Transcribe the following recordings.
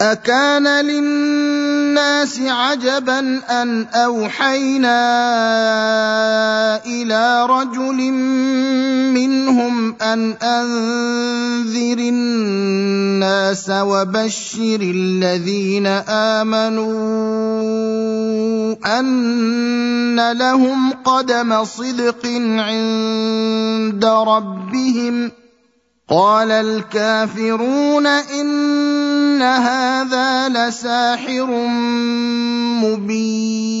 أكان للناس عجبا أن أوحينا إلى رجل منهم أن أنذر الناس وبشر الذين آمنوا أن لهم قدم صدق عند ربهم قال الكافرون إن هذا لساحر مبين.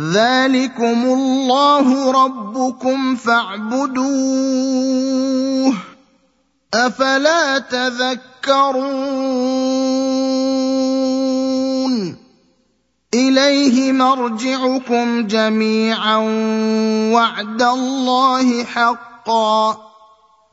ذلكم الله ربكم فاعبدوه افلا تذكرون اليه مرجعكم جميعا وعد الله حقا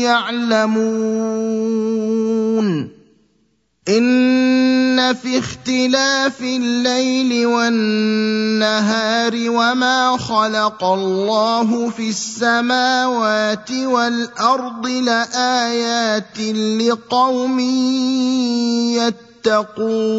يعلمون. إن في اختلاف الليل والنهار وما خلق الله في السماوات والأرض لآيات لقوم يتقون.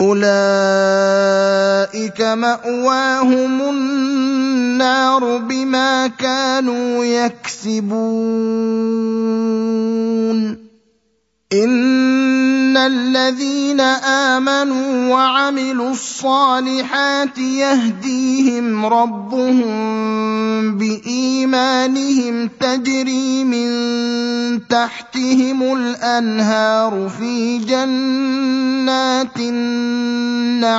أولئك مأواهم النار بما كانوا يكسبون. ان الذين امنوا وعملوا الصالحات يهديهم ربهم بايمانهم تجري من تحتهم الانهار في جنات النعيم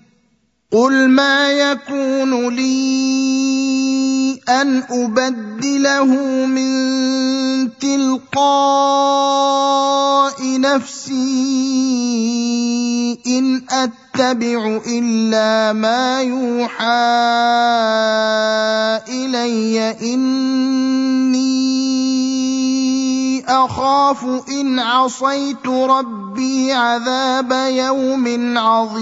قل ما يكون لي ان ابدله من تلقاء نفسي ان اتبع إلا ما يوحى إلي إني أخاف إن عصيت ربي عذاب يوم عظيم.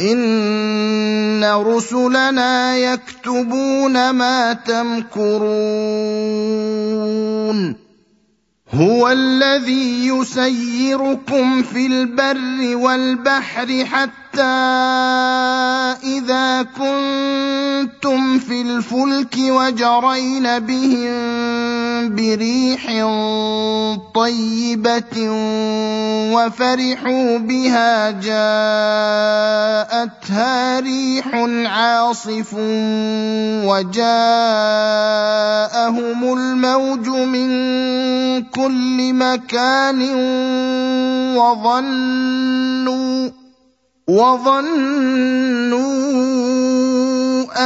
ان رسلنا يكتبون ما تمكرون هو الذي يسيركم في البر والبحر حتى اذا كنتم في الفلك وجرين بهم بريح طيبه وفرحوا بها جاءتها ريح عاصف وجاءهم الموج من كل مكان وظنوا وظنوا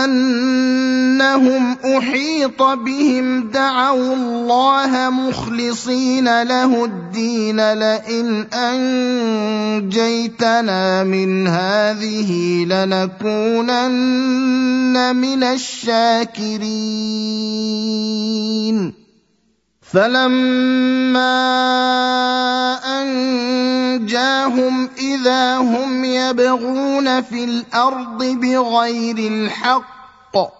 أنهم أحيط بهم دعوا الله مخلصين له الدين لئن أنجيتنا من هذه لنكونن من الشاكرين. فلما انجاهم اذا هم يبغون في الأرض بغير الحق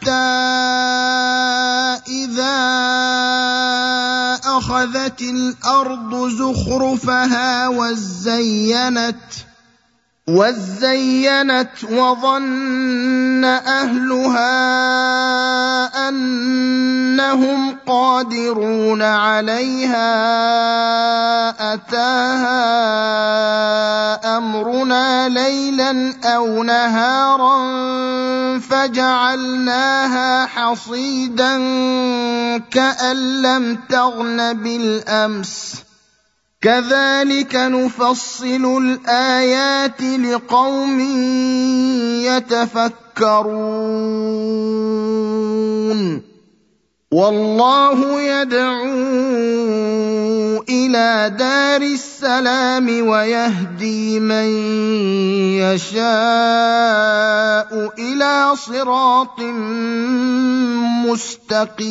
حتى إذا أخذت الأرض زخرفها وزينت وزينت وظن اهلها انهم قادرون عليها اتاها امرنا ليلا أو نهارا فجعلناها حصيدا كان لم تغن بالامس كذلك نفصل الآيات لقوم يتفكرون. والله يدعو إلى دار السلام ويهدي من يشاء إلى صراط مستقيم.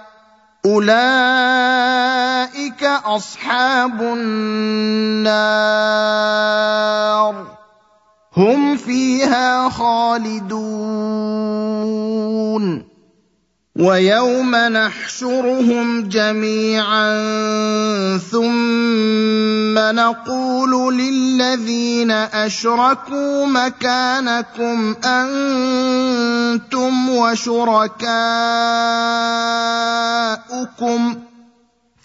اولئك اصحاب النار هم فيها خالدون ويوم نحشرهم جميعا ثم نقول للذين أشركوا مكانكم أنتم وشركاؤكم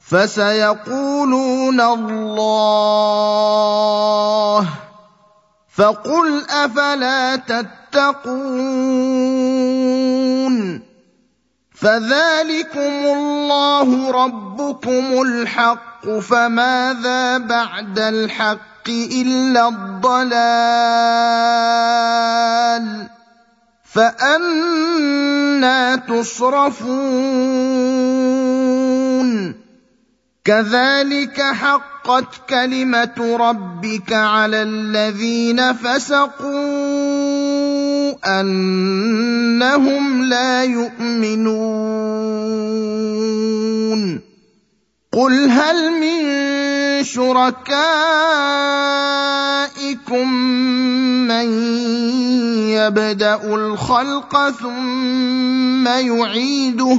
فسيقولون الله فقل أفلا تتقون فذلكم الله ربكم الحق فماذا بعد الحق إلا الضلال فأنا تصرفون كذلك حقت كلمة ربك على الذين فسقوا أنهم لا يؤمنون. قل هل من شركائكم من يبدأ الخلق ثم يعيده؟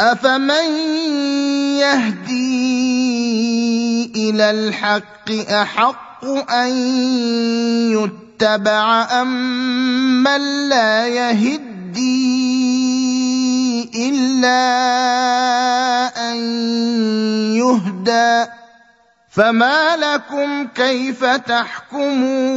افمن يهدي إلى الحق احق ان يتبع امن لا يهدي الا ان يهدى فما لكم كيف تحكمون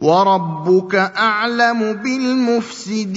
وربك أعلم بالمفسدين.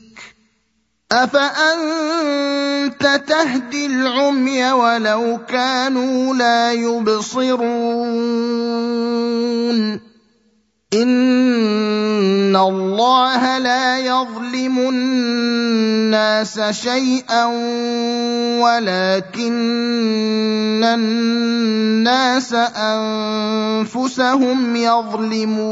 افانت تهدي العمي ولو كانوا لا يبصرون ان الله لا يظلم الناس شيئا ولكن الناس انفسهم يظلمون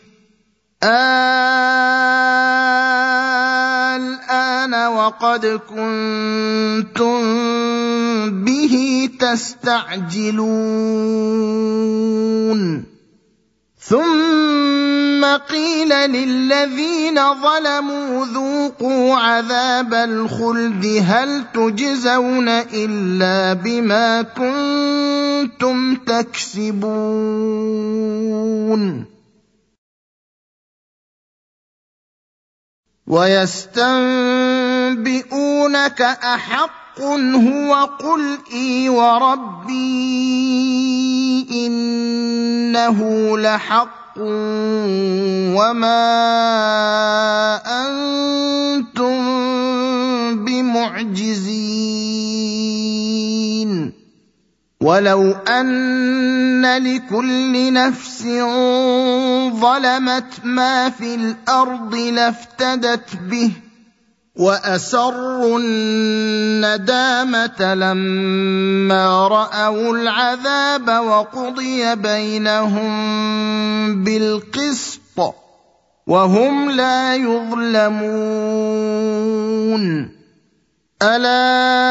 الآن وقد كنتم به تستعجلون. ثم قيل للذين ظلموا ذوقوا عذاب الخلد هل تجزون إلا بما كنتم تكسبون. ويستنبئونك أحق هو قل إي وربي إنه لحق وما أنتم بمعجزين ولو أن لكل نفس ظلمت ما في الأرض لافتدت به وأسروا الندامة لما رأوا العذاب وقضي بينهم بالقسط وهم لا يظلمون. ألا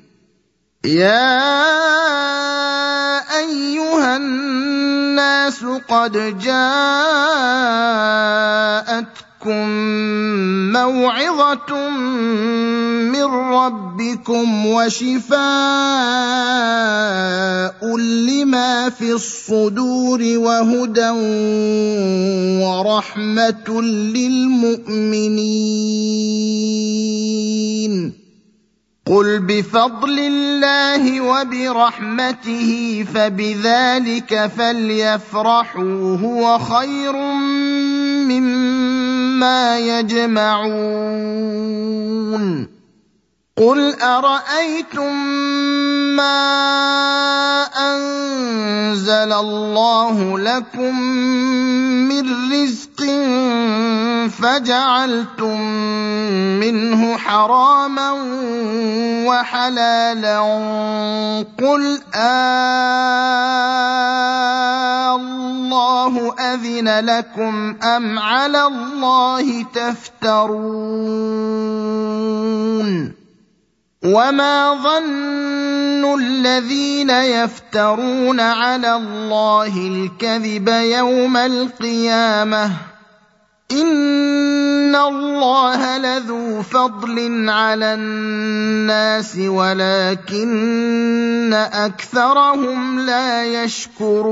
يا أيها الناس قد جاءتكم موعظة من ربكم وشفاء لما في الصدور وهدى ورحمة للمؤمنين. قل بفضل الله وبرحمته فبذلك فليفرحوا هو خير مما يجمعون قل ارايتم ما انزل الله لكم من رزق فجعلتم منه حراما وحلالا قل آه الله أذن لكم أم على الله تفترون وما ظن الذين يفترون على الله الكذب يوم القيامة ان الله لذو فضل على الناس ولكن اكثرهم لا يشكرون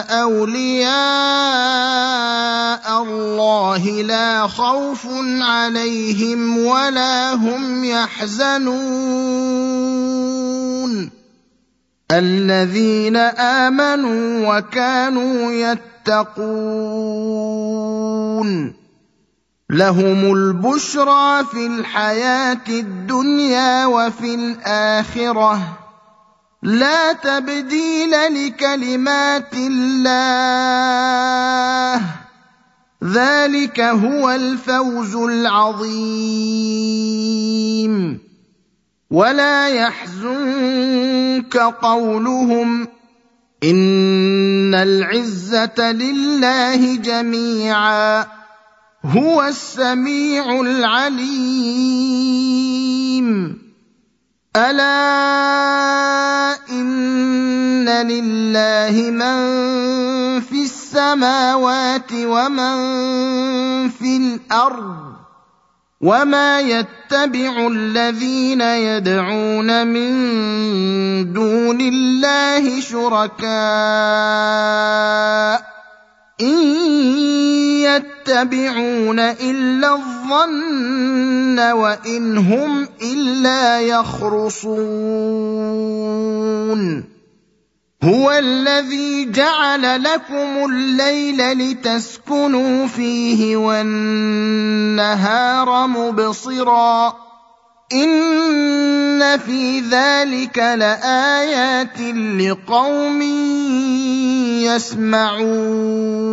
أولياء الله لا خوف عليهم ولا هم يحزنون. الذين آمنوا وكانوا يتقون. لهم البشرى في الحياة الدنيا وفي الآخرة. لا تبديل لكلمات الله. ذلك هو الفوز العظيم. ولا يحزنك قولهم إن العزة لله جميعا. هو السميع العليم. ألا إن لله من في السماوات ومن في الأرض وما يتبع الذين يدعون من دون الله شركاء إن يتبعون إلا الظن وإن هم إلا يخرصون. هو الذي جعل لكم الليل لتسكنوا فيه والنهار مبصرا. إن في ذلك لآيات لقوم يسمعون.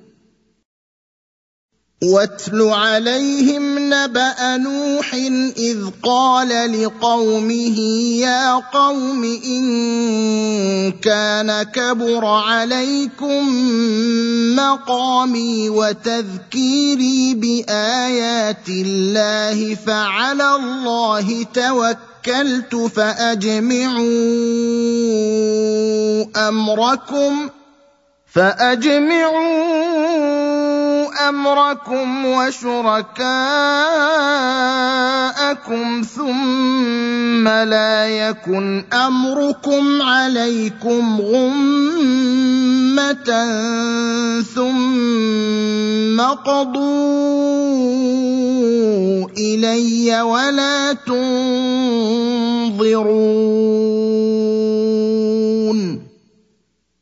واتل عليهم نبأ نوح إذ قال لقومه يا قوم إن كان كبر عليكم مقامي وتذكيري بآيات الله فعلى الله توكلت فأجمعوا أمركم فأجمعوا أمركم وشركاءكم ثم لا يكن أمركم عليكم غمة ثم قضوا إلي ولا تنظرون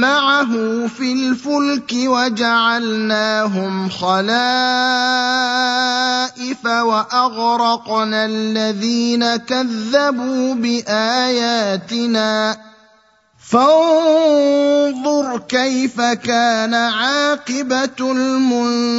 معه في الفلك وجعلناهم خلائف وأغرقنا الذين كذبوا بآياتنا. فانظر كيف كان عاقبة المنذرين.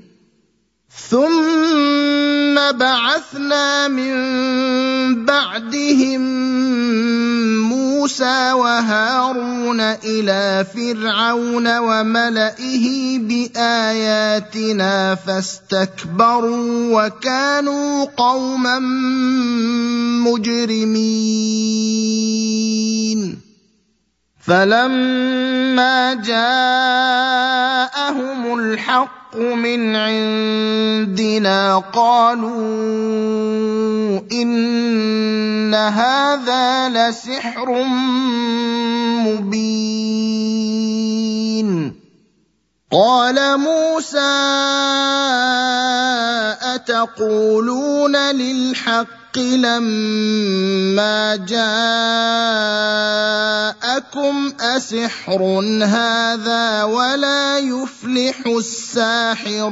ثم بعثنا من بعدهم موسى وهارون إلى فرعون وملئه باياتنا فاستكبروا وكانوا قوما مجرمين فلما جاءهم الحق من عندنا قالوا ان هذا لسحر مبين قال موسى اتقولون للحق الحق لما جاءكم اسحر هذا ولا يفلح الساحرون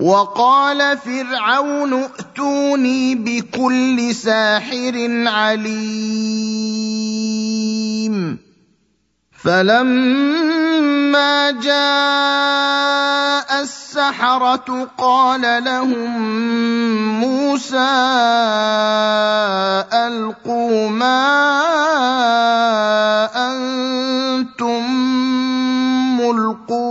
وقال فرعون ائتوني بكل ساحر عليم. فلما جاء السحرة قال لهم موسى ألقوا ما أنتم ملقون.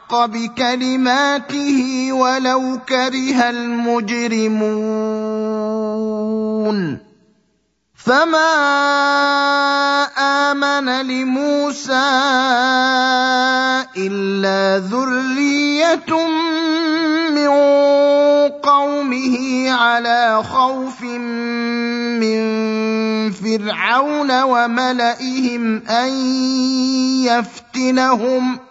الحق بكلماته ولو كره المجرمون. فما آمن لموسى إلا ذرية من قومه على خوف من فرعون وملئهم أن يفتنهم.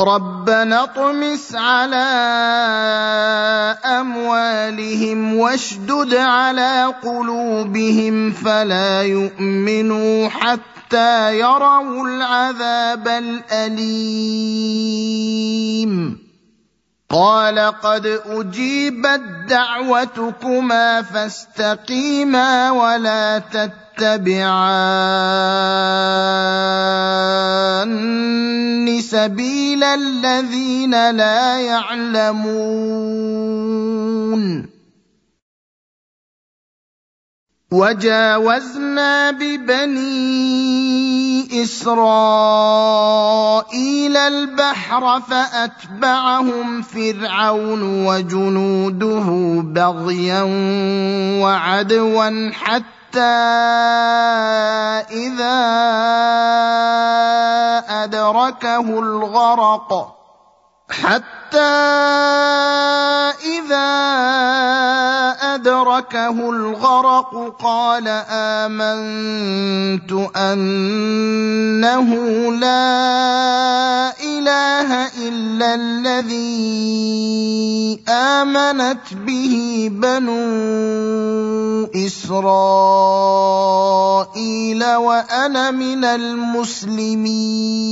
ربنا اطمس على اموالهم واشدد على قلوبهم فلا يؤمنوا حتى يروا العذاب الاليم قال قد أجيبت دعوتكما فاستقيما ولا تتبعان سبيل الذين لا يعلمون وجاوزنا ببني إسرائيل البحر فأتبعهم فرعون وجنوده بغيا وعدوا حتى إذا أدركه الغرق. حتى إذا أدركه الغرق قال آمنت أنه لا إله إلا الذي آمنت به بنو إسرائيل وأنا من المسلمين.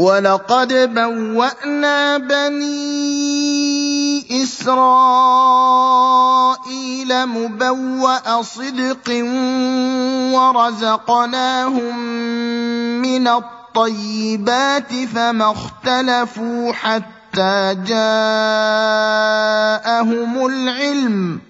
ولقد بوانا بني اسرائيل مبوا صدق ورزقناهم من الطيبات فما اختلفوا حتى جاءهم العلم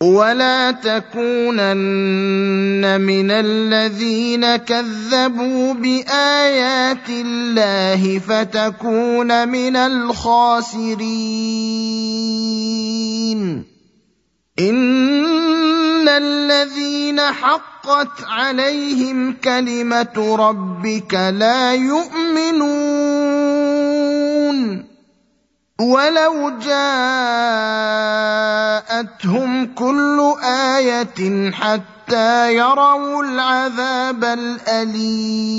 ولا تكونن من الذين كذبوا بايات الله فتكون من الخاسرين ان الذين حقت عليهم كلمه ربك لا يؤمنون ولو جاءتهم كل إيه حتى يروا العذاب الاليم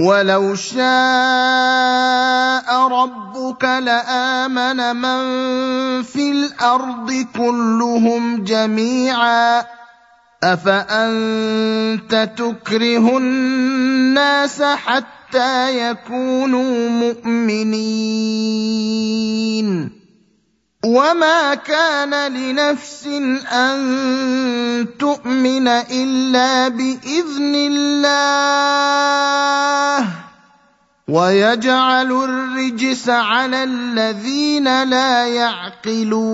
ولو شاء ربك لامن من في الأرض كلهم جميعا افانت تكره الناس حتى يكونوا مؤمنين وما كان لنفس ان تؤمن الا باذن الله ويجعل الرجس على الذين لا يعقلون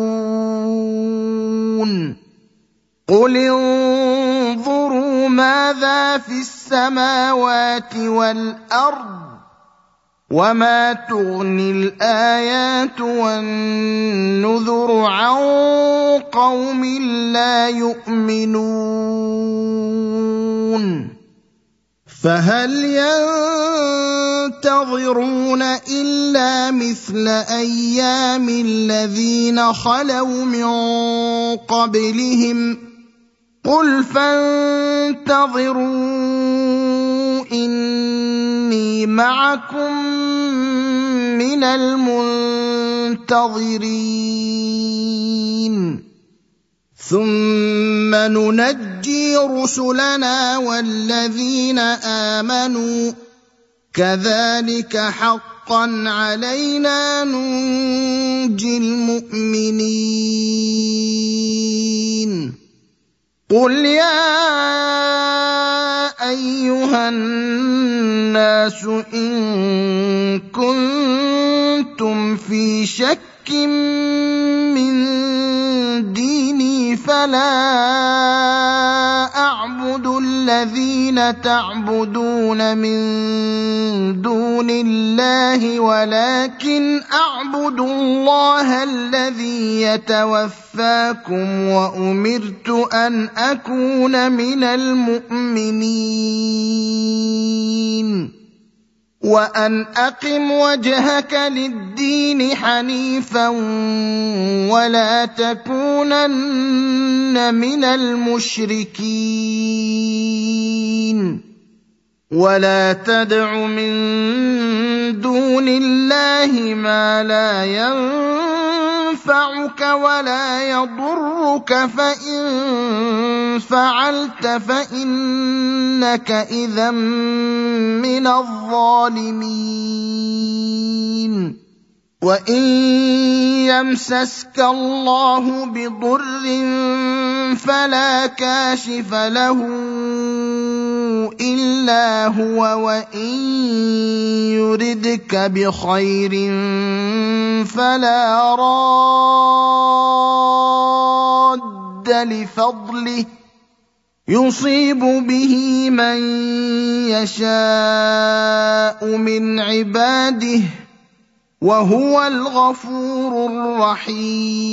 قل انظروا ماذا في السماوات والارض وما تغني الايات والنذر عن قوم لا يؤمنون فهل ينتظرون الا مثل أيام الذين خلوا من قبلهم قل فانتظروا إني معكم من المنتظرين. ثم ننجي رسلنا والذين آمنوا. كذلك حقا علينا ننجي المؤمنين. قل يا أيها الناس إن كنتم في شك من ديني فلا الذين تعبدون من دون الله ولكن أعبد الله الذي يتوفاكم وأمرت أن أكون من المؤمنين. وأن أقم وجهك للدين حنيفا ولا تكونن من المشركين. ولا تدع من دون الله ما لا ينفعك ولا يضرك فإن فعلت فإنك إذا من الظالمين. وإن يمسسك الله بضر فلا كاشف له. الا هو وان يردك بخير فلا راد لفضله يصيب به من يشاء من عباده وهو الغفور الرحيم